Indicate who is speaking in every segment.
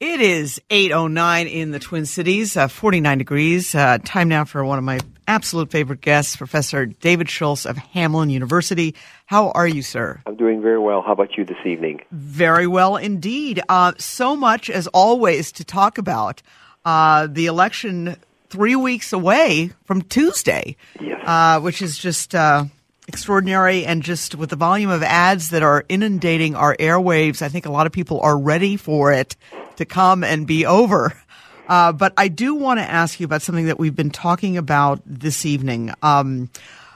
Speaker 1: It is 8.09 in the Twin Cities, uh, 49 degrees. Uh, time now for one of my absolute favorite guests, Professor David Schultz of Hamline University. How are you, sir?
Speaker 2: I'm doing very well. How about you this evening?
Speaker 1: Very well indeed. Uh, so much, as always, to talk about. Uh, the election three weeks away from Tuesday,
Speaker 2: yes.
Speaker 1: Uh, which is just uh, extraordinary. And just with the volume of ads that are inundating our airwaves, I think a lot of people are ready for it to come and be over. Uh, but I do want to ask you about something that we've been talking about this evening. Um,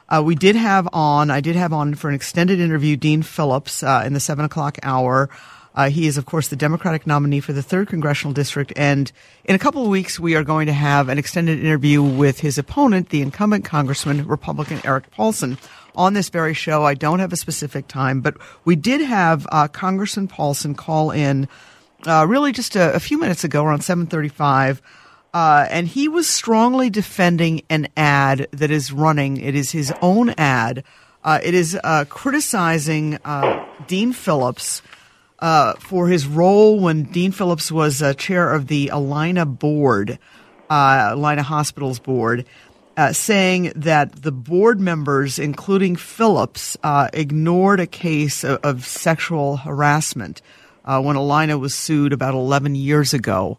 Speaker 1: uh, we did have on, I did have on for an extended interview Dean Phillips uh, in the seven o'clock hour. Uh, he is, of course, the Democratic nominee for the third congressional district. And in a couple of weeks, we are going to have an extended interview with his opponent, the incumbent Congressman, Republican Erik Paulsen, on this very show. I don't have a specific time, but we did have uh, Congressman Paulsen call in uh, really just a, a, few minutes ago, around 735. Uh, and he was strongly defending an ad that is running. It is his own ad. Uh, it is uh, criticizing uh, Dean Phillips uh, for his role when Dean Phillips was chair of the Allina board, Allina Hospitals board, saying that the board members, including Phillips, ignored a case of, of sexual harassment uh, when Allina was sued about 11 years ago.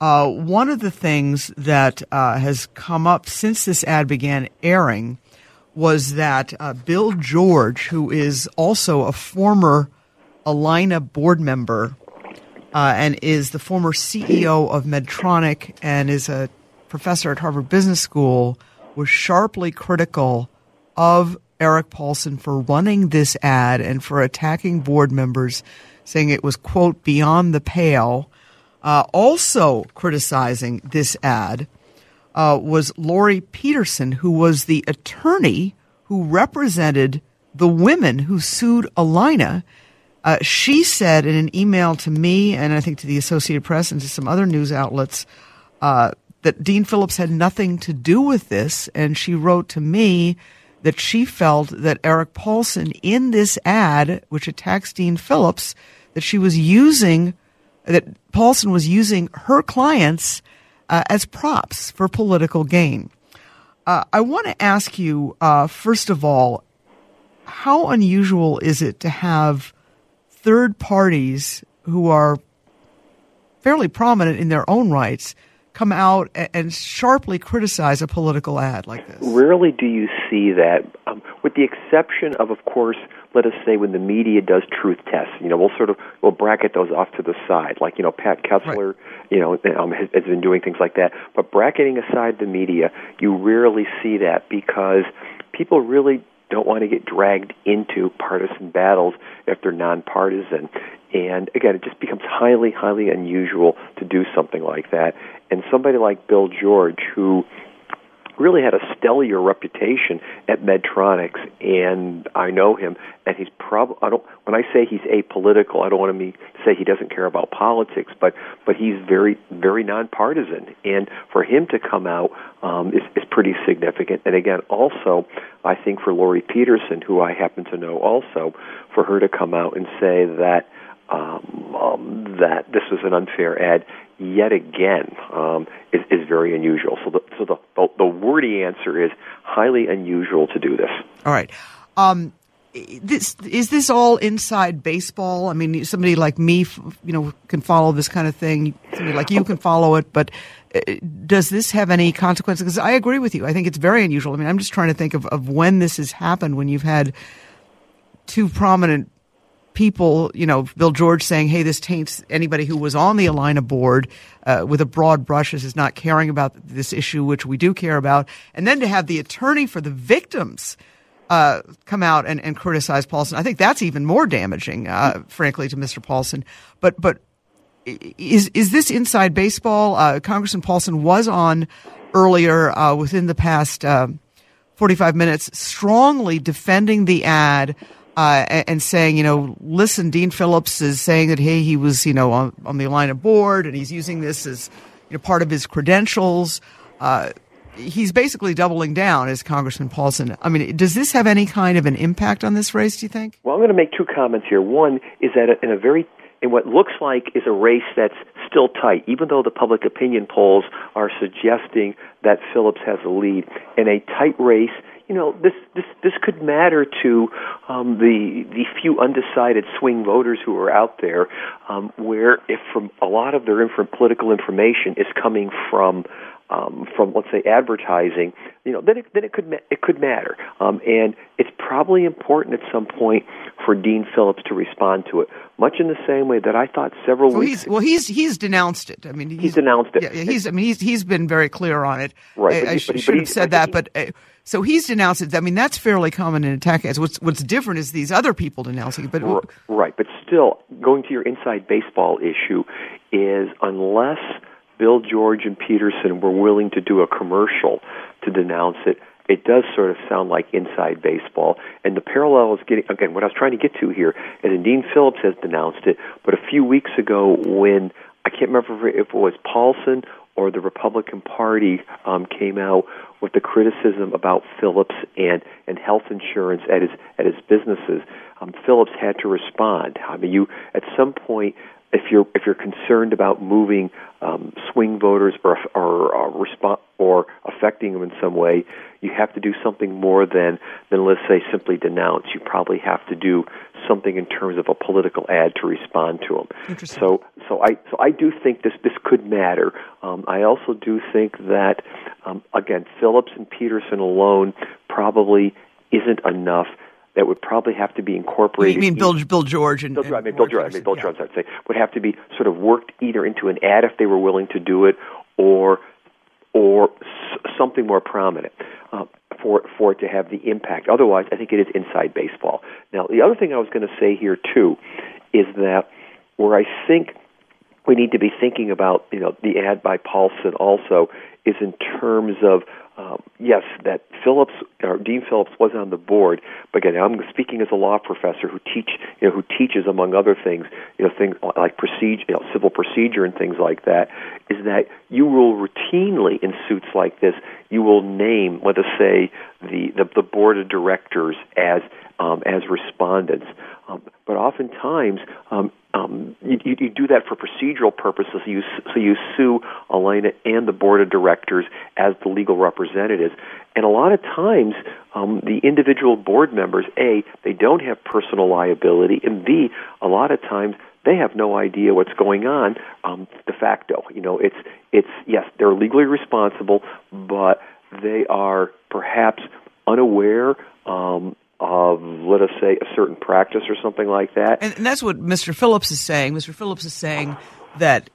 Speaker 1: Uh, one of the things that uh, has come up since this ad began airing was that uh, Bill George, who is also a former Allina board member uh, and is the former CEO of Medtronic and is a professor at Harvard Business School, was sharply critical of Erik Paulsen for running this ad and for attacking board members saying it was, quote, beyond the pale. Uh, also criticizing this ad uh, was Lori Peterson, who was the attorney who represented the women who sued Allina. Uh, she said in an email to me and I think to the Associated Press and to some other news outlets uh, that Dean Phillips had nothing to do with this. And she wrote to me that she felt that Erik Paulsen in this ad, which attacks Dean Phillips, that she was using, that Paulsen was using her clients uh, as props for political gain. Uh, I want to ask you, uh, first of all, how unusual is it to have third parties who are fairly prominent in their own rights come out and sharply criticize a political ad like this?
Speaker 2: Rarely do you see that, um, with the exception of, of course, let us say when the media does truth tests. You know, we'll sort of we'll bracket those off to the side, like you know Pat Kessler, right. you know, um, has, has been doing things like that. But bracketing aside the media, you rarely see that because people really don't want to get dragged into partisan battles if they're nonpartisan. And again, it just becomes highly, highly unusual to do something like that. And somebody like Bill George, who really had a stellar reputation at Medtronics, and I know him, and he's probably. I don't. When I say he's apolitical, I don't want to say he doesn't care about politics, but but he's very very nonpartisan, and for him to come out um, is is pretty significant. And again, also, I think for Lori Peterson, who I happen to know also, for her to come out and say that um, um, that this was an unfair ad yet again um, is, is very unusual. So, the, so the, the, the wordy answer is highly unusual to do this.
Speaker 1: All right. Um, this is this all inside baseball? I mean, somebody like me, you know, can follow this kind of thing. Somebody like you can follow it, but uh, does this have any consequences? Because I agree with you. I think it's very unusual. I mean, I'm just trying to think of, of when this has happened when you've had two prominent people, you know, Bill George saying, hey, this taints anybody who was on the Allina board uh, with a broad brush as is not caring about this issue, which we do care about. And then to have the attorney for the victims uh, come out and, and criticize Paulsen, I think that's even more damaging, uh, frankly, to Mr. Paulsen. But, but is, is this inside baseball? Uh, Congressman Paulsen was on earlier uh, within the past uh, 45 minutes strongly defending the ad uh, and, and, saying, you know, listen, Dean Phillips is saying that, hey, he was, you know, on, on the Allina board and he's using this as, you know, part of his credentials. He's basically doubling down as Congressman Paulsen. I mean, does this have any kind of an impact on this race, do you think?
Speaker 2: Well, I'm going to make two comments here. One is that in a very in what looks like is a race that's still tight, even though the public opinion polls are suggesting that Phillips has a lead. In a tight race, you know this this this could matter to um, the the few undecided swing voters who are out there, um, where if from a lot of their inf- political information is coming from um, from let's say advertising, you know, then it, then it could ma- it could matter, um, and it's probably important at some point for Dean Phillips to respond to it, much in the same way that I thought several
Speaker 1: well,
Speaker 2: weeks.
Speaker 1: He's, well, he's he's denounced it. I mean, he's,
Speaker 2: he's denounced it.
Speaker 1: Yeah, he's I mean he's he's been very clear on it.
Speaker 2: Right,
Speaker 1: I, I should, should have said that, but. Uh, so he's denounced it. I mean, that's fairly common in attack ads. What's what's different is these other people denouncing it. But
Speaker 2: right, but still, going to your inside baseball issue is unless Bill George and Peterson were willing to do a commercial to denounce it, it does sort of sound like inside baseball. And the parallel is getting, again, what I was trying to get to here is Dean Phillips has denounced it, but a few weeks ago when, I can't remember if it was Paulsen or the Republican Party um, came out with the criticism about Phillips and, and health insurance at his at his businesses, um, Phillips had to respond. I mean, you at some point if you're if you're concerned about moving um, swing voters or or or, respond, or affecting them in some way, you have to do something more than than let's say simply denounce. You probably have to do something in terms of a political ad to respond to them. Interesting. So so I so I do think this this could matter. Um, I also do think that um, again Phillips and Peterson alone probably isn't enough that would probably have to be incorporated.
Speaker 1: You mean Bill, Bill George and,
Speaker 2: Bill,
Speaker 1: and
Speaker 2: I mean Bill George. I mean Bill yeah. George. I'd say would have to be sort of worked either into an ad if they were willing to do it, or or s- something more prominent uh, for for it to have the impact. Otherwise, I think it is inside baseball. Now, the other thing I was going to say here too is that where I think we need to be thinking about, you know, the ad by Paulsen also is in terms of um, yes, that Phillips or Dean Phillips was on the board, but again, I'm speaking as a law professor who teach, you know, who teaches among other things, you know, things like procedure, you know, civil procedure and things like that. Is that you will routinely in suits like this, you will name, let us say, the the, the board of directors as um, as respondents, um, but oftentimes um, um, you, you, do that for procedural purposes. You, so you sue Allina and the board of directors as the legal representatives. And a lot of times, um, the individual board members, A, they don't have personal liability, and B, a lot of times they have no idea what's going on um, de facto. You know, it's it's yes, they're legally responsible, but they are perhaps unaware um, of, let us say, a certain practice or something like that.
Speaker 1: And, and that's what Mr. Phillips is saying. Mr. Phillips is saying that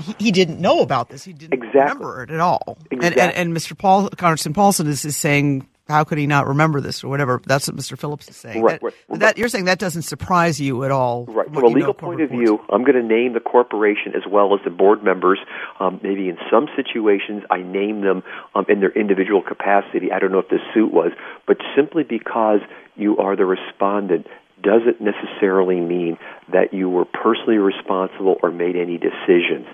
Speaker 1: he, he didn't know about this. He didn't
Speaker 2: exactly.
Speaker 1: remember it at all.
Speaker 2: Exactly.
Speaker 1: And, and, and Mr. Paul, Congressman Paulsen is, is saying how could he not remember this or whatever? That's what Mr. Phillips is saying.
Speaker 2: Right,
Speaker 1: that,
Speaker 2: right.
Speaker 1: that, you're saying that doesn't surprise you at all.
Speaker 2: Right. From a legal point of view, I'm going to name the corporation as well as the board members. Um, maybe in some situations, I name them um, in their individual capacity. I don't know if this suit was, but simply because you are the respondent doesn't necessarily mean that you were personally responsible or made any decisions.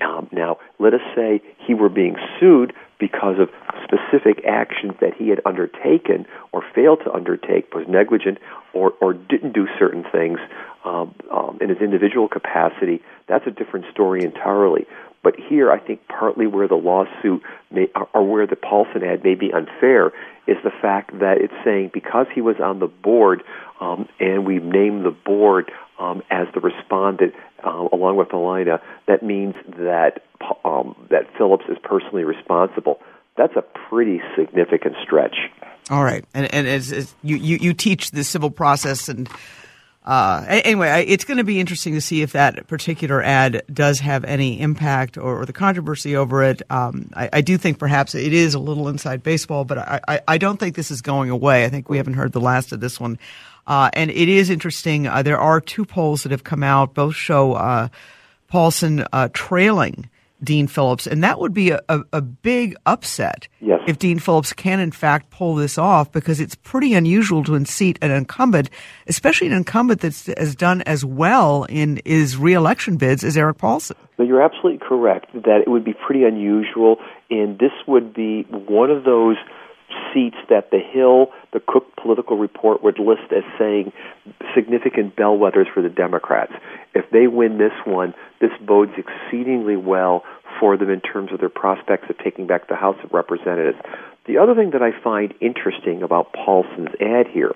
Speaker 2: Um, now, let us say he were being sued because of specific actions that he had undertaken or failed to undertake, was negligent, or, or didn't do certain things um, um, in his individual capacity. That's a different story entirely. But here, I think partly where the lawsuit may, or where the Paulsen ad may be unfair is the fact that it's saying because he was on the board um, and we've named the board um, as the respondent uh, along with Allina, that means that um, that Phillips is personally responsible. That's a pretty significant stretch.
Speaker 1: All right, and and as, as you, you you teach the civil process and uh, anyway, it's going to be interesting to see if that particular ad does have any impact or, or the controversy over it. Um, I, I, do think perhaps it is a little inside baseball, but I, I, I, don't think this is going away. I think we haven't heard the last of this one. Uh, and it is interesting. Uh, there are two polls that have come out. Both show uh, Paulsen uh, trailing Dean Phillips, and that would be a, a, a, big upset
Speaker 2: yes.
Speaker 1: if Dean Phillips can, in fact, pull this off because it's pretty unusual to unseat an incumbent, especially an incumbent that has done as well in his reelection bids as Erik Paulsen.
Speaker 2: No, you're absolutely correct that it would be pretty unusual, and this would be one of those seats that the Hill, the Cook political report would list as saying significant bellwethers for the Democrats. If they win this one, this bodes exceedingly well for them in terms of their prospects of taking back the House of Representatives. The other thing that I find interesting about Paulsen's ad here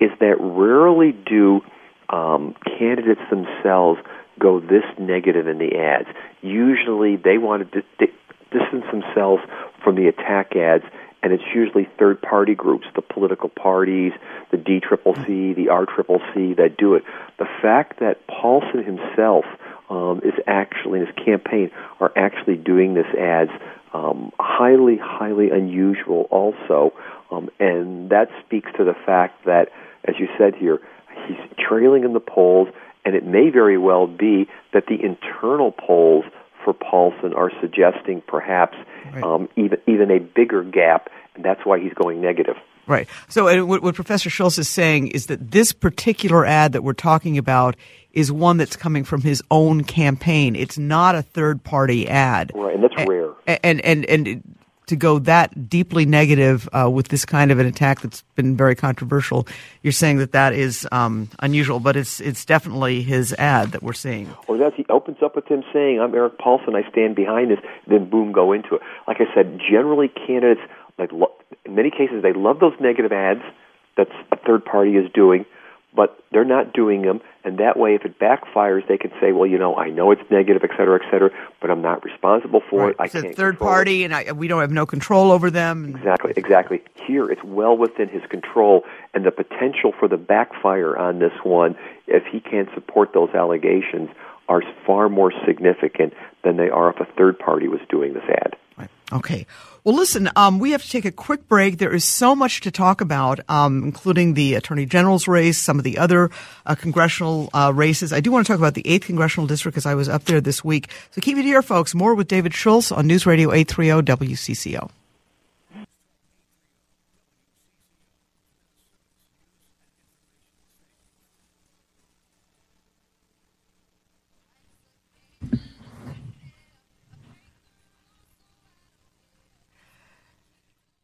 Speaker 2: is that rarely do um, candidates themselves go this negative in the ads. Usually they want to di- distance themselves from the attack ads and it's usually third party groups, the political parties, the DCCC, the RCCC that do it. The fact that Paulsen himself um, is actually, in his campaign, are actually doing this ads um, highly, highly unusual also. Um, and that speaks to the fact that, as you said here, he's trailing in the polls, and it may very well be that the internal polls for Paulsen are suggesting perhaps right. um, even even a bigger gap, and that's why he's going negative.
Speaker 1: Right. So, what, what Professor Schultz is saying is that this particular ad that we're talking about is one that's coming from his own campaign. It's not a third party ad.
Speaker 2: Right, and that's rare.
Speaker 1: And and and to go that deeply negative uh, with this kind of an attack that's been very controversial, you're saying that that is um, unusual, but it's it's definitely his ad that we're seeing.
Speaker 2: Or that he opens up with him saying, "I'm Erik Paulsen. I stand behind this." Then boom, go into it. Like I said, generally candidates like in many cases they love those negative ads that a third party is doing but they're not doing them. And that way, if it backfires, they can say, well, you know, I know it's negative, et cetera, et cetera, but I'm not responsible for
Speaker 1: right.
Speaker 2: it. I
Speaker 1: it's
Speaker 2: can't.
Speaker 1: third party,
Speaker 2: it.
Speaker 1: and I, we don't have no control over them.
Speaker 2: Exactly, exactly. Here, it's well within his control, and the potential for the backfire on this one, if he can't support those allegations, are far more significant than they are if a third party was doing this ad.
Speaker 1: Right. Okay. Well, listen, um, we have to take a quick break. There is so much to talk about, um, including the Attorney General's race, some of the other uh, congressional uh, races. I do want to talk about the 8th Congressional District because I was up there this week. So keep it here, folks. More with David Schultz on News Radio 830 WCCO.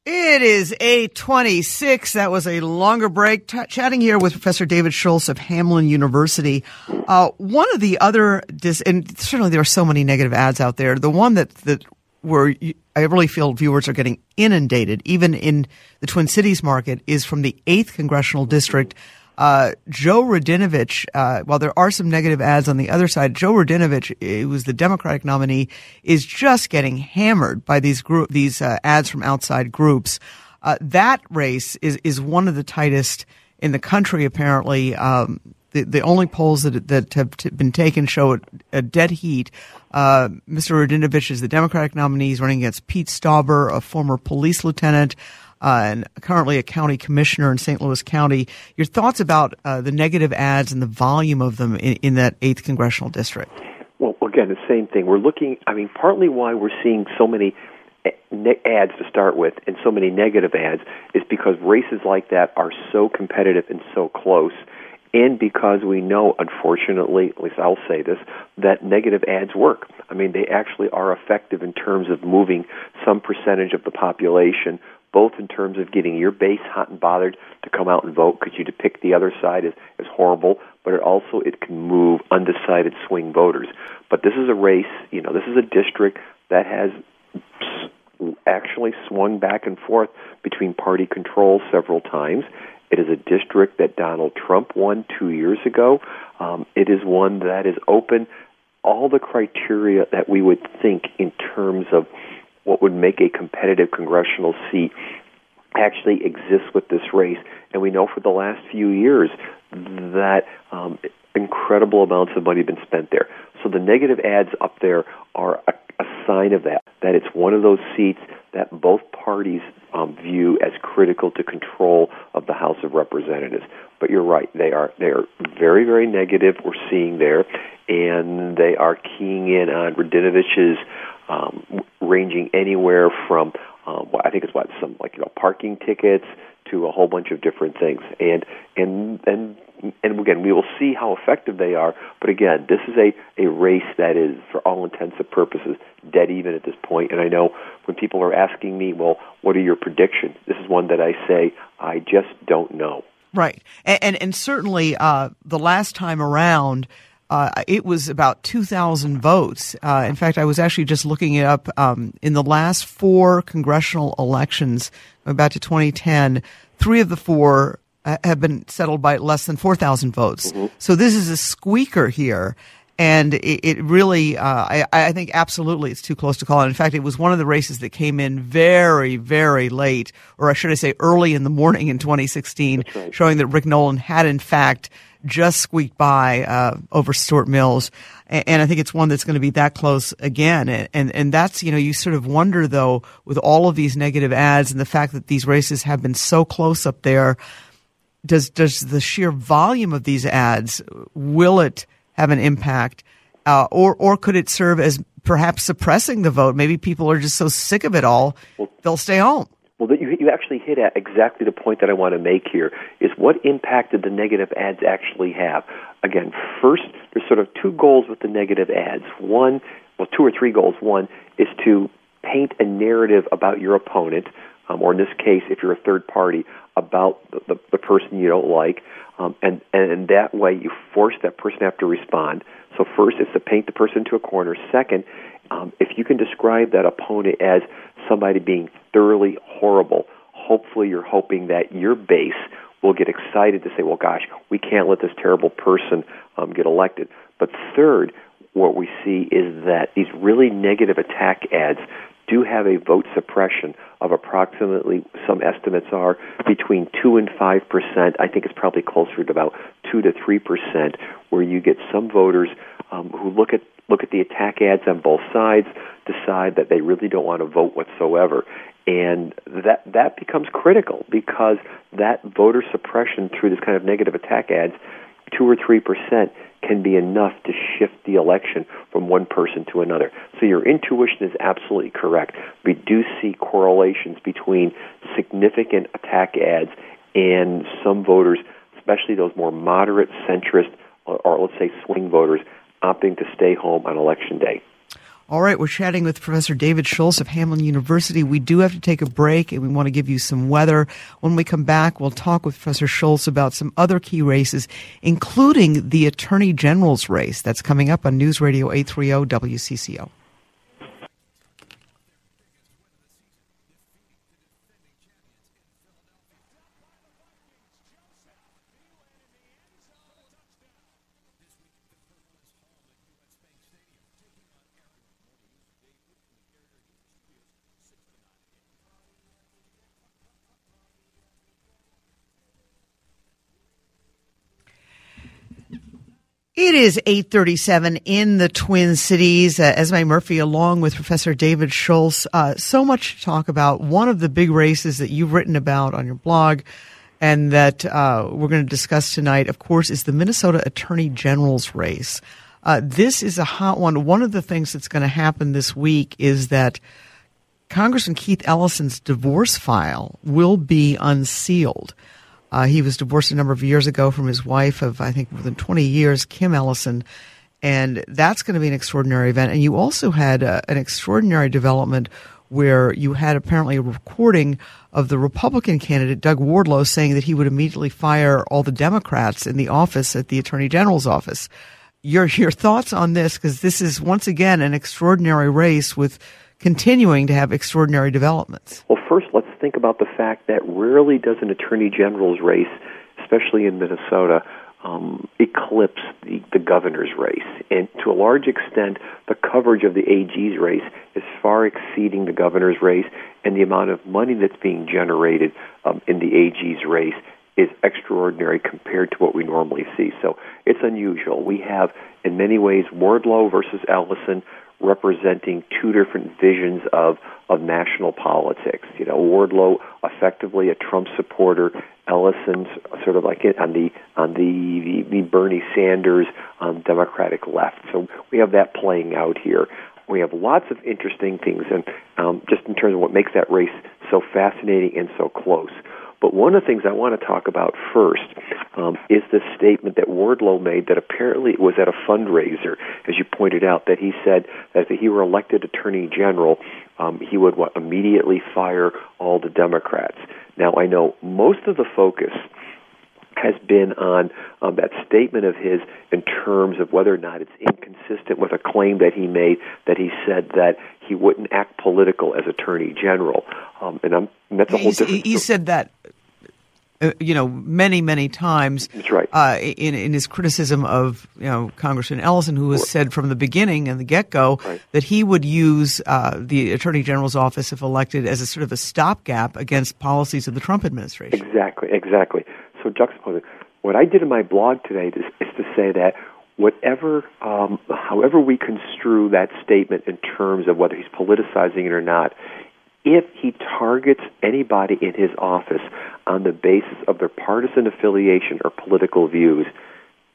Speaker 1: It is 826. That was a longer break. T- chatting here with Professor David Schultz of Hamline University. Uh, one of the other, dis- and certainly there are so many negative ads out there. The one that, that where I really feel viewers are getting inundated, even in the Twin Cities market, is from the 8th Congressional District uh, Joe Radinovich, uh, while there are some negative ads on the other side, Joe Radinovich, who was the Democratic nominee, is just getting hammered by these group these uh, ads from outside groups. Uh, that race is is one of the tightest in the country. Apparently, um, the the only polls that that have t- been taken show a dead heat. Uh, Mr. Radinovich is the Democratic nominee. He's running against Pete Stauber, a former police lieutenant uh, and currently a county commissioner in St. Louis County. Your thoughts about uh, the negative ads and the volume of them in, in that 8th congressional district?
Speaker 2: Well, again, the same thing. We're looking, I mean, partly why we're seeing so many eh, ads to start with and so many negative ads is because races like that are so competitive and so close and because we know, unfortunately, at least I'll say this, that negative ads work. I mean, they actually are effective in terms of moving some percentage of the population both in terms of getting your base hot and bothered to come out and vote because you depict the other side as, as horrible, but it also it can move undecided swing voters. But this is a race, you know, this is a district that has actually swung back and forth between party control several times. It is a district that Donald Trump won two years ago. Um, it is one that is open all the criteria that we would think in terms of what would make a competitive congressional seat actually exists with this race. And we know for the last few years, that um, incredible amounts of money have been spent there. So the negative ads up there are a, a sign of that, that it's one of those seats that both parties um, view as critical to control of the House of Representatives. But you're right; they are they are very very negative. We're seeing there, and they are keying in on Radinovich's, um, ranging anywhere from um, I think it's what some like you know parking tickets to a whole bunch of different things, and and and and again, we will see how effective they are. But again, this is a, a race that is, for all intents and purposes, dead even at this point. And I know when people are asking me, well, what are your predictions? This is one that I say, I just don't know.
Speaker 1: Right. And, and, and certainly uh, the last time around, uh, it was about 2,000 votes. Uh, in fact, I was actually just looking it up. Um, in the last four congressional elections, about to 2010, three of the four uh, have been settled by less than 4,000 votes. Mm-hmm. So this is a squeaker here. And it, it really, uh, I, I, think absolutely it's too close to call. And in fact, it was one of the races that came in very, very late, or should I say early in the morning in 2016, right. showing that Rick Nolan had in fact just squeaked by uh, over Stewart Mills. And, and, I think it's one that's going to be that close again. And, and, and that's, you know, you sort of wonder though, with all of these negative ads and the fact that these races have been so close up there, does does the sheer volume of these ads will it have an impact, uh, or or could it serve as perhaps suppressing the vote? Maybe people are just so sick of it all, they'll stay home.
Speaker 2: Well, you, you actually hit at exactly the point that I want to make here is what impact did the negative ads actually have? Again, first, there's sort of two goals with the negative ads. One, well, two or three goals. One is to paint a narrative about your opponent, um, or in this case, if you're a third party, about the, the, the person you don't like, um, and, and that way you force that person to have to respond. So first, it's to paint the person into a corner. Second, um, if you can describe that opponent as somebody being thoroughly horrible, hopefully you're hoping that your base will get excited to say, well, gosh, we can't let this terrible person um, get elected. But third, what we see is that these really negative attack ads do have a vote suppression of approximately, some estimates are between 2 and 5 percent. I think it's probably closer to about 2 to 3 percent, where you get some voters um, who look at look at the attack ads on both sides, decide that they really don't want to vote whatsoever, and that that becomes critical because that voter suppression through this kind of negative attack ads, two or three percent can be enough to shift the election from one person to another. So your intuition is absolutely correct. We do see correlations between significant attack ads and some voters, especially those more moderate centrist or, or let's say swing voters, opting to stay home on election day.
Speaker 1: All right, we're chatting with Professor David Schultz of Hamline University. We do have to take a break and we want to give you some weather. When we come back, we'll talk with Professor Schultz about some other key races, including the Attorney General's race that's coming up on News Radio 830 WCCO. It is 837 in the Twin Cities. Uh, Esme Murphy along with Professor David Schultz. Uh, so much to talk about. One of the big races that you've written about on your blog and that uh, we're going to discuss tonight, of course, is the Minnesota Attorney General's race. Uh, this is a hot one. One of the things that's going to happen this week is that Congressman Keith Ellison's divorce file will be unsealed. Uh, he was divorced a number of years ago from his wife of, I think, more than 20 years, Kim Ellison. And that's going to be an extraordinary event. And you also had uh, an extraordinary development where you had apparently a recording of the Republican candidate, Doug Wardlow, saying that he would immediately fire all the Democrats in the office at the Attorney General's office. Your, your thoughts on this? Because this is once again an extraordinary race with continuing to have extraordinary developments.
Speaker 2: Well, first, let's think about the fact that rarely does an attorney general's race, especially in Minnesota, um, eclipse the, the governor's race. And to a large extent, the coverage of the AG's race is far exceeding the governor's race, and the amount of money that's being generated um, in the AG's race is extraordinary compared to what we normally see. So it's unusual. We have, in many ways, Wardlow versus Ellison representing two different visions of of national politics. You know, Wardlow effectively a Trump supporter, Ellison's sort of like it on the on the the, the Bernie Sanders um, Democratic left. So we have that playing out here. We have lots of interesting things, and um, just in terms of what makes that race so fascinating and so close. But one of the things I want to talk about first um, is the statement that Wardlow made that apparently was at a fundraiser, as you pointed out, that he said that if he were elected Attorney General, um, he would what, immediately fire all the Democrats. Now, I know most of the focus has been on um, that statement of his in terms of whether or not it's inconsistent with a claim that he made that he said that he wouldn't act political as attorney general, um, and, I'm, and that's a whole
Speaker 1: He's,
Speaker 2: different.
Speaker 1: he said that. Uh, you know, many, many times.
Speaker 2: That's right.
Speaker 1: Uh, in in his criticism of you know Congressman Ellison, who has said from the beginning and the get go
Speaker 2: Right.
Speaker 1: that he would use uh, the Attorney General's office, if elected, as a sort of a stopgap against policies of the Trump administration.
Speaker 2: Exactly, exactly. So juxtaposing. What I did in my blog today is, is to say that whatever, um, however we construe that statement in terms of whether he's politicizing it or not, if he targets anybody in his office on the basis of their partisan affiliation or political views,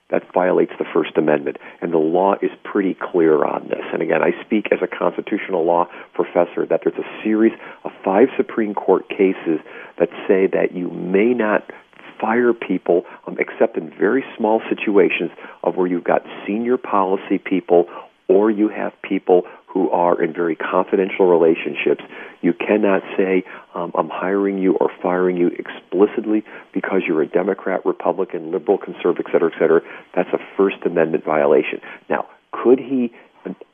Speaker 2: that violates the First Amendment. And the law is pretty clear on this. And again, I speak as a constitutional law professor that there's a series of five Supreme Court cases that say that you may not fire people um, except in very small situations of where you've got senior policy people or you have people who are in very confidential relationships. You cannot say, um, I'm hiring you or firing you explicitly because you're a Democrat, Republican, liberal, conservative, et cetera, et cetera. That's a First Amendment violation. Now, could he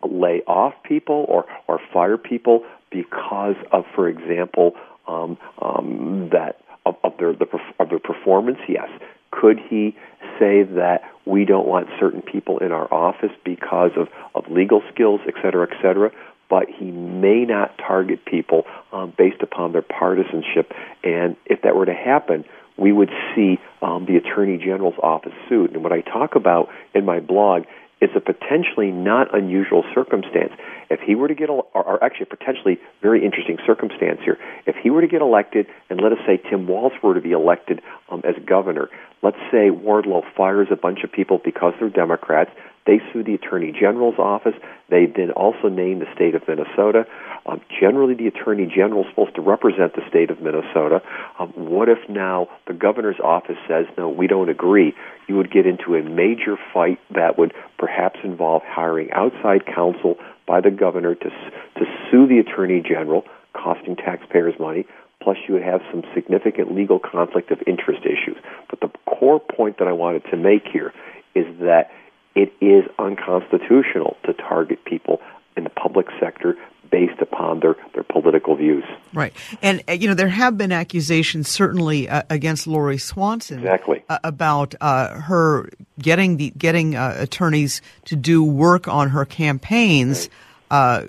Speaker 2: lay off people or, or fire people because of, for example, um, um, that of, of their the, of their performance? Yes. Could he say that we don't want certain people in our office because of, of legal skills, et cetera, et cetera? But he may not target people um, based upon their partisanship. And if that were to happen, we would see um, the Attorney General's office sued. And what I talk about in my blog is a potentially not unusual circumstance. If he were to get, or, or actually a potentially very interesting circumstance here, if he were to get elected, and let us say Tim Walz were to be elected um, as governor, let's say Wardlow fires a bunch of people because they're Democrats, they sue the Attorney General's office. They then also name the state of Minnesota. Um, generally, the Attorney General is supposed to represent the state of Minnesota. Um, what if now the governor's office says, no, we don't agree? You would get into a major fight that would perhaps involve hiring outside counsel by the governor to, to sue the Attorney General, costing taxpayers money. Plus, you would have some significant legal conflict of interest issues. But the core point that I wanted to make here is that it is unconstitutional to target people in the public sector based upon their, their political views.
Speaker 1: Right. And, uh, you know, there have been accusations, certainly uh, against Lori Swanson.
Speaker 2: Exactly.
Speaker 1: Uh, about uh, her getting the getting uh, attorneys to do work on her campaigns uh,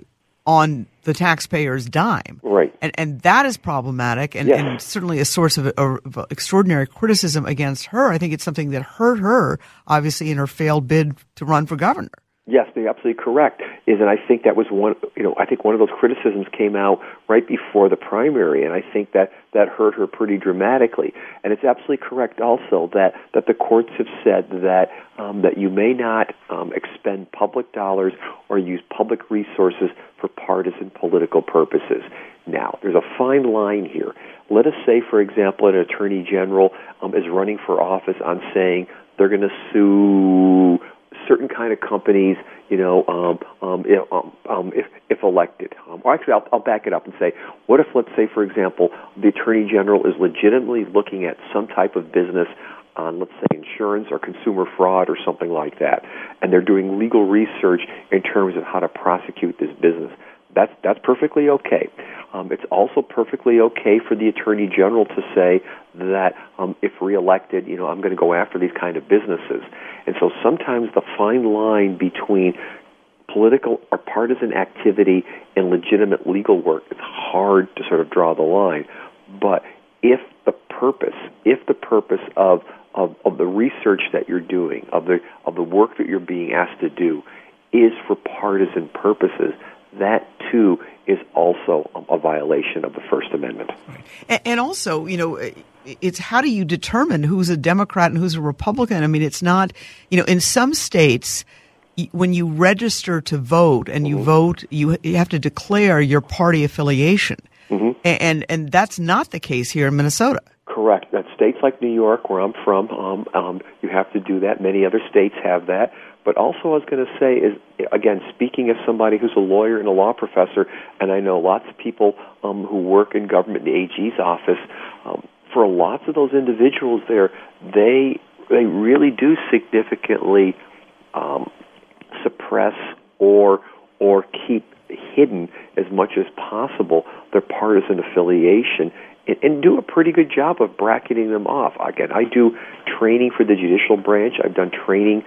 Speaker 1: on the taxpayer's dime.
Speaker 2: Right.
Speaker 1: And, and that is problematic and,
Speaker 2: Yes.
Speaker 1: and certainly a source of, of extraordinary criticism against her. I think it's something that hurt her, obviously, in her failed bid to run for governor.
Speaker 2: Yes, they're absolutely correct. Is and I think that was one. You know, I think one of those criticisms came out right before the primary, and I think that that hurt her pretty dramatically. And it's absolutely correct also that that the courts have said that um, that you may not um, expend public dollars or use public resources for partisan political purposes. Now, there's a fine line here. Let us say, for example, an attorney general um, is running for office on saying they're going to sue kind of companies, you know, um, um, if, um, um, if, if elected. Um, or actually, I'll, I'll back it up and say, what if, let's say, for example, the Attorney General is legitimately looking at some type of business on, let's say, insurance or consumer fraud or something like that, and they're doing legal research in terms of how to prosecute this business. That's that's perfectly okay. Um, it's also perfectly okay for the attorney general to say that um, if reelected, you know, I'm going to go after these kind of businesses. And so sometimes the fine line between political or partisan activity and legitimate legal work it's hard to sort of draw the line. But if the purpose, if the purpose of, of, of the research that you're doing, of the, of the work that you're being asked to do, is for partisan purposes, that too is also a violation of the First Amendment.
Speaker 1: Right. And also, you know, it's how do you determine who's a Democrat and who's a Republican? I mean, it's not, you know, in some states, when you register to vote and you mm-hmm. vote, you, you have to declare your party affiliation. Mm-hmm. And, and that's not the case here in Minnesota.
Speaker 2: Correct. That states like New York, where I'm from, um, um, you have to do that. Many other states have that. But also, I was going to say is again, speaking as somebody who's a lawyer and a law professor, and I know lots of people um, who work in government, the AG's office. Um, for lots of those individuals there, they they really do significantly um, suppress or or keep hidden as much as possible their partisan affiliation and, and do a pretty good job of bracketing them off. Again, I do training for the judicial branch. I've done training,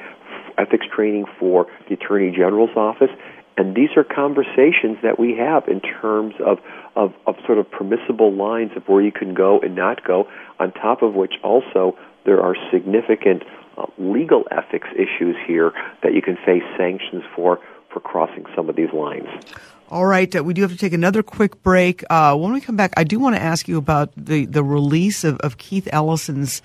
Speaker 2: ethics training for the Attorney General's office, and these are conversations that we have in terms of, of, of sort of permissible lines of where you can go and not go, on top of which also there are significant uh, legal ethics issues here that you can face sanctions for for crossing some of these lines.
Speaker 1: All right, uh, we do have to take another quick break. Uh, when we come back, I do want to ask you about the, the release of, of Keith Ellison's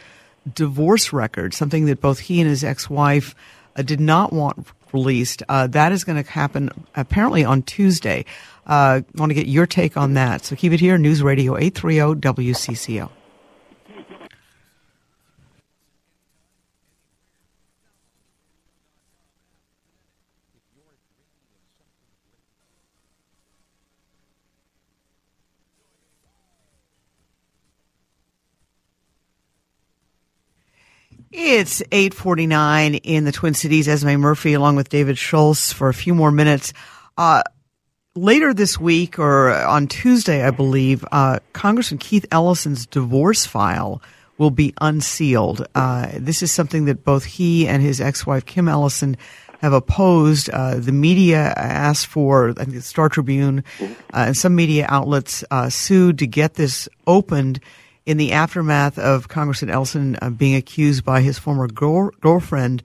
Speaker 1: divorce record, something that both he and his ex wife did not want released. Uh, that is going to happen apparently on Tuesday. I want to get your take on that. So keep it here, News Radio 830 WCCO. It's 849 in the Twin Cities. Esme Murphy along with David Schultz for a few more minutes. Uh, later this week or on Tuesday, I believe, uh, Congressman Keith Ellison's divorce file will be unsealed. Uh, this is something that both he and his ex-wife Kim Ellison have opposed. Uh, the media asked for, I think the Star Tribune uh, and some media outlets uh, sued to get this opened in the aftermath of Congressman Ellison uh, being accused by his former girl- girlfriend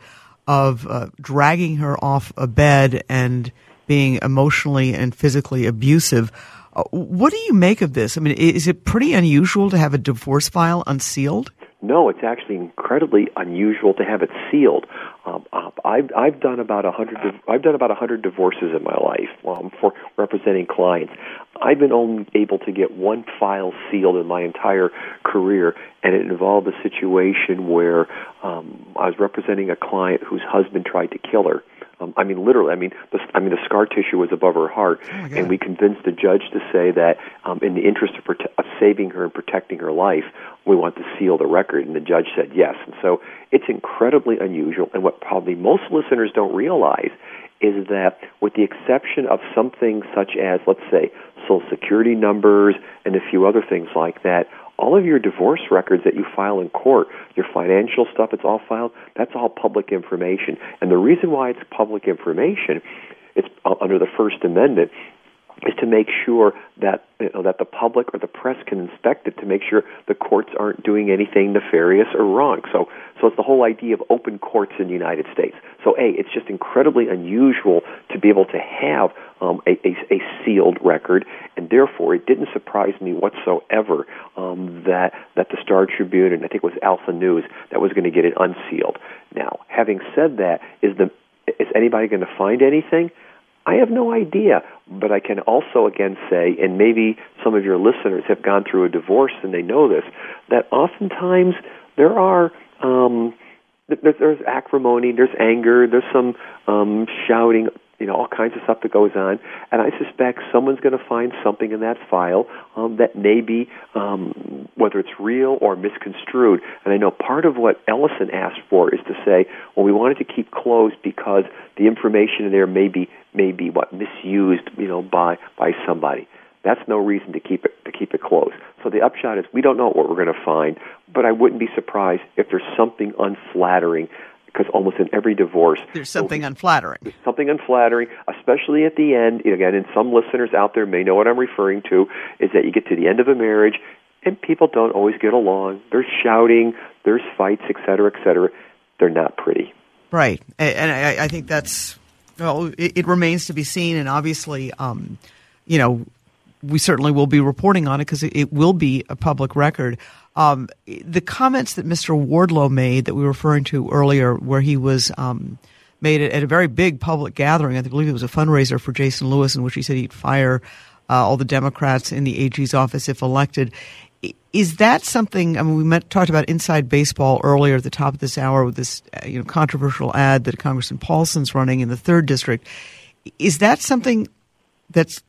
Speaker 1: of uh, dragging her off a bed and being emotionally and physically abusive. Uh, what do you make of this? I mean, is it pretty unusual to have a divorce file unsealed?
Speaker 2: No, it's actually incredibly unusual to have it sealed. Um, uh, I've I've done about a hundred I've done about a hundred divorces in my life um, for representing clients. I've been only able to get one file sealed in my entire career, and it involved a situation where um, I was representing a client whose husband tried to kill her um, I mean, literally. I mean, the, I mean, the scar tissue was above her heart, oh and we convinced the judge to say that, um, in the interest of, prote- of saving her and protecting her life, we want to seal the record. And the judge said yes. And so it's incredibly unusual. And what probably most listeners don't realize is that, with the exception of something such as, let's say, social security numbers and a few other things like that, all of your divorce records that you file in court, your financial stuff, it's all filed, that's all public information. And the reason why it's public information, it's uh, under the First Amendment, is to make sure that you know, that the public or the press can inspect it to make sure the courts aren't doing anything nefarious or wrong. So, so it's the whole idea of open courts in the United States. So, a it's just incredibly unusual to be able to have um, a, a, a sealed record, and therefore it didn't surprise me whatsoever um, that that the Star Tribune and I think it was Alpha News that was going to get it unsealed. Now, having said that, is the is anybody going to find anything? I have no idea, but I can also again say, and maybe some of your listeners have gone through a divorce and they know this, that oftentimes there are um, there's acrimony, there's anger, there's some um, shouting, you know, all kinds of stuff that goes on. And I suspect someone's going to find something in that file um, that may be, um, whether it's real or misconstrued. And I know part of what Ellison asked for is to say, well, we wanted to keep closed because the information in there may be, may be what misused, you know, by by somebody. That's no reason to keep it to keep it closed. So the upshot is we don't know what we're going to find, but I wouldn't be surprised if there's something unflattering because almost in every divorce
Speaker 1: there's something unflattering.
Speaker 2: There's something unflattering, especially at the end. Again, and some listeners out there may know what I'm referring to. Is that you get to the end of a marriage and people don't always get along. There's shouting, there's fights, et cetera, et cetera. They're not pretty.
Speaker 1: Right, and I, I think that's well, it, it, remains to be seen, and obviously, um, you know, we certainly will be reporting on it because it, it, will be a public record. Um, the comments that Mr. Wardlow made that we were referring to earlier, where he was um, made at a very big public gathering, I believe it was a fundraiser for Jason Lewis, in which he said he'd fire uh, all the Democrats in the AG's office if elected. Is that something? I mean, we met, talked about inside baseball earlier at the top of this hour with this uh, you know controversial ad that Congressman Paulsen's running in the third district. Is that something that's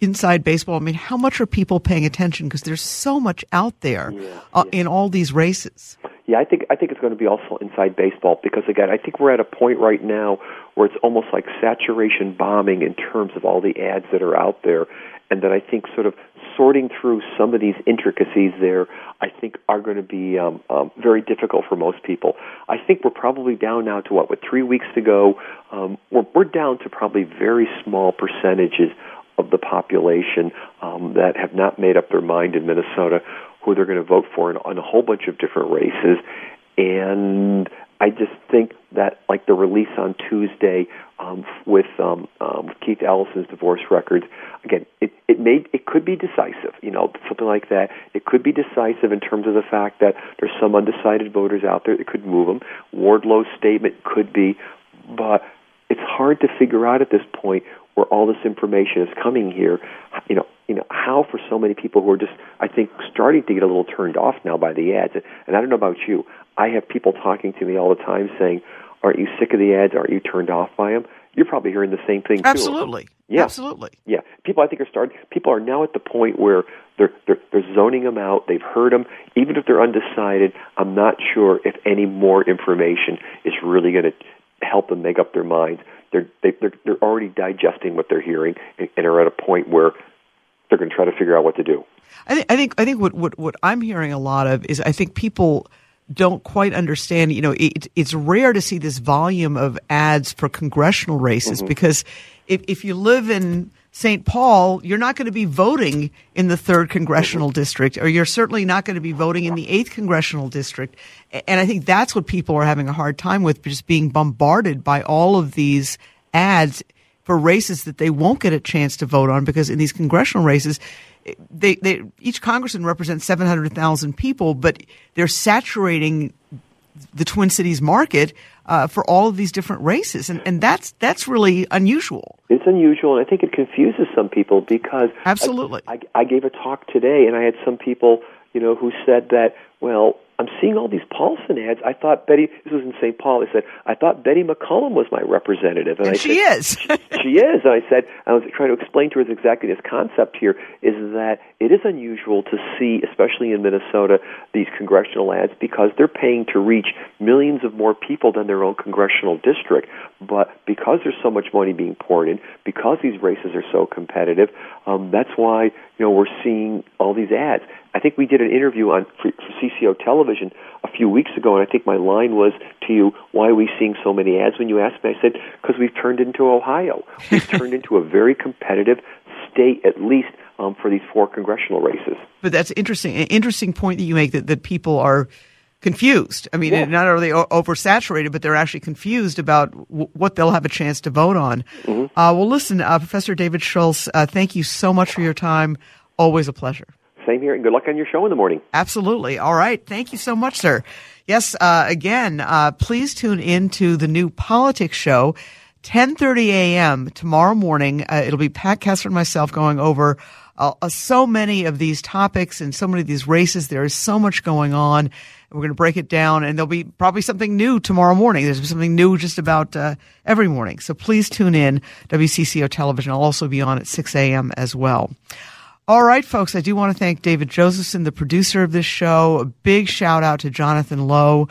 Speaker 1: inside baseball? I mean, how much are people paying attention? Because there's so much out there yeah, uh, yeah. in all these races.
Speaker 2: Yeah, I think I think it's going to be also inside baseball because again, I think we're at a point right now where it's almost like saturation bombing in terms of all the ads that are out there, and that I think sort of sorting through some of these intricacies there, I think are going to be um, um, very difficult for most people. I think we're probably down now to what, with three weeks to go, um, we're, we're down to probably very small percentages of the population um, that have not made up their mind in Minnesota who they're going to vote for in, in a whole bunch of different races. And I just think that, like the release on Tuesday um, with um, um, Keith Ellison's divorce records, again, it it may it could be decisive. You know, something like that. It could be decisive in terms of the fact that there's some undecided voters out there that could move them. Wardlow's statement could be, but it's hard to figure out at this point where all this information is coming here. You know, you know how for so many people who are just, I think, starting to get a little turned off now by the ads. And I don't know about you. I have people talking to me all the time saying, "Aren't you sick of the ads? Aren't you turned off by them?" You're probably hearing the same thing too.
Speaker 1: Absolutely.
Speaker 2: Yeah.
Speaker 1: Absolutely.
Speaker 2: Yeah. People, I think, are starting. People are now at the point where they're, they're they're zoning them out. They've heard them, even if they're undecided. I'm not sure if any more information is really going to help them make up their minds. They're they, they're they're already digesting what they're hearing and, and are at a point where they're going to try to figure out what to do.
Speaker 1: I think I think I think what, what what I'm hearing a lot of is I think people don't quite understand. You know, it, it's rare to see this volume of ads for congressional races mm-hmm. because if if you live in St. Paul, you're not going to be voting in the third congressional district, or you're certainly not going to be voting in the eighth congressional district. And I think that's what people are having a hard time with, just being bombarded by all of these ads for races that they won't get a chance to vote on because in these congressional races, eh, they, they each congressman represents 700,000 people, but they're saturating the Twin Cities market uh, for all of these different races, and, and that's that's really unusual.
Speaker 2: It's unusual, and I think it confuses some people because
Speaker 1: absolutely.
Speaker 2: I, I, I gave a talk today, and I had some people, you know, who said that well, I'm seeing all these Paulsen ads. I thought Betty, this was in St. Paul. I said, I thought Betty McCollum was my representative.
Speaker 1: And,
Speaker 2: and
Speaker 1: I she
Speaker 2: said,
Speaker 1: is.
Speaker 2: she, she is. And I said, I was trying to explain to her exactly this concept here is that it is unusual to see, especially in Minnesota, these congressional ads because they're paying to reach millions of more people than their own congressional district. But because there's so much money being poured in, because these races are so competitive, um, that's why you know we're seeing all these ads. I think we did an interview on for, for CCO television a few weeks ago, and I think my line was to you, "Why are we seeing so many ads?" When you asked me, I said, "Because we've turned into Ohio. We've turned into a very competitive state, at least um, for these four congressional races."
Speaker 1: But that's interesting. An interesting point that you make that that people are confused. I mean,
Speaker 2: yeah.
Speaker 1: not are they oversaturated, but they're actually confused about w- what they'll have a chance to vote on. Mm-hmm. Uh, well, listen, uh, Professor David Schultz, uh, thank you so much for your time. Always a pleasure.
Speaker 2: Same here, and good luck on your show in the morning.
Speaker 1: Absolutely. All right. Thank you so much, sir. Yes. Uh, again, uh, please tune in to the new politics show, 10:30 a.m. tomorrow morning. Uh, it'll be Pat Kessler and myself going over uh, uh, so many of these topics and so many of these races. There is so much going on. We're going to break it down, and there'll be probably something new tomorrow morning. There's something new just about uh, every morning. So please tune in. WCCO Television. I'll also be on at 6 a.m. as well. All right, folks, I do want to thank David Josephson, the producer of this show. A big shout out to Jonathan Lowe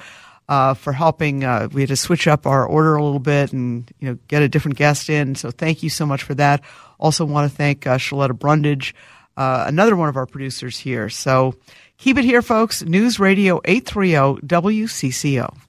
Speaker 1: uh, for helping. Uh, we had to switch up our order a little bit and you know get a different guest in. So thank you so much for that. Also want to thank uh, Shaletta Brundage, uh, another one of our producers here. So keep it here, folks. News Radio 830 WCCO.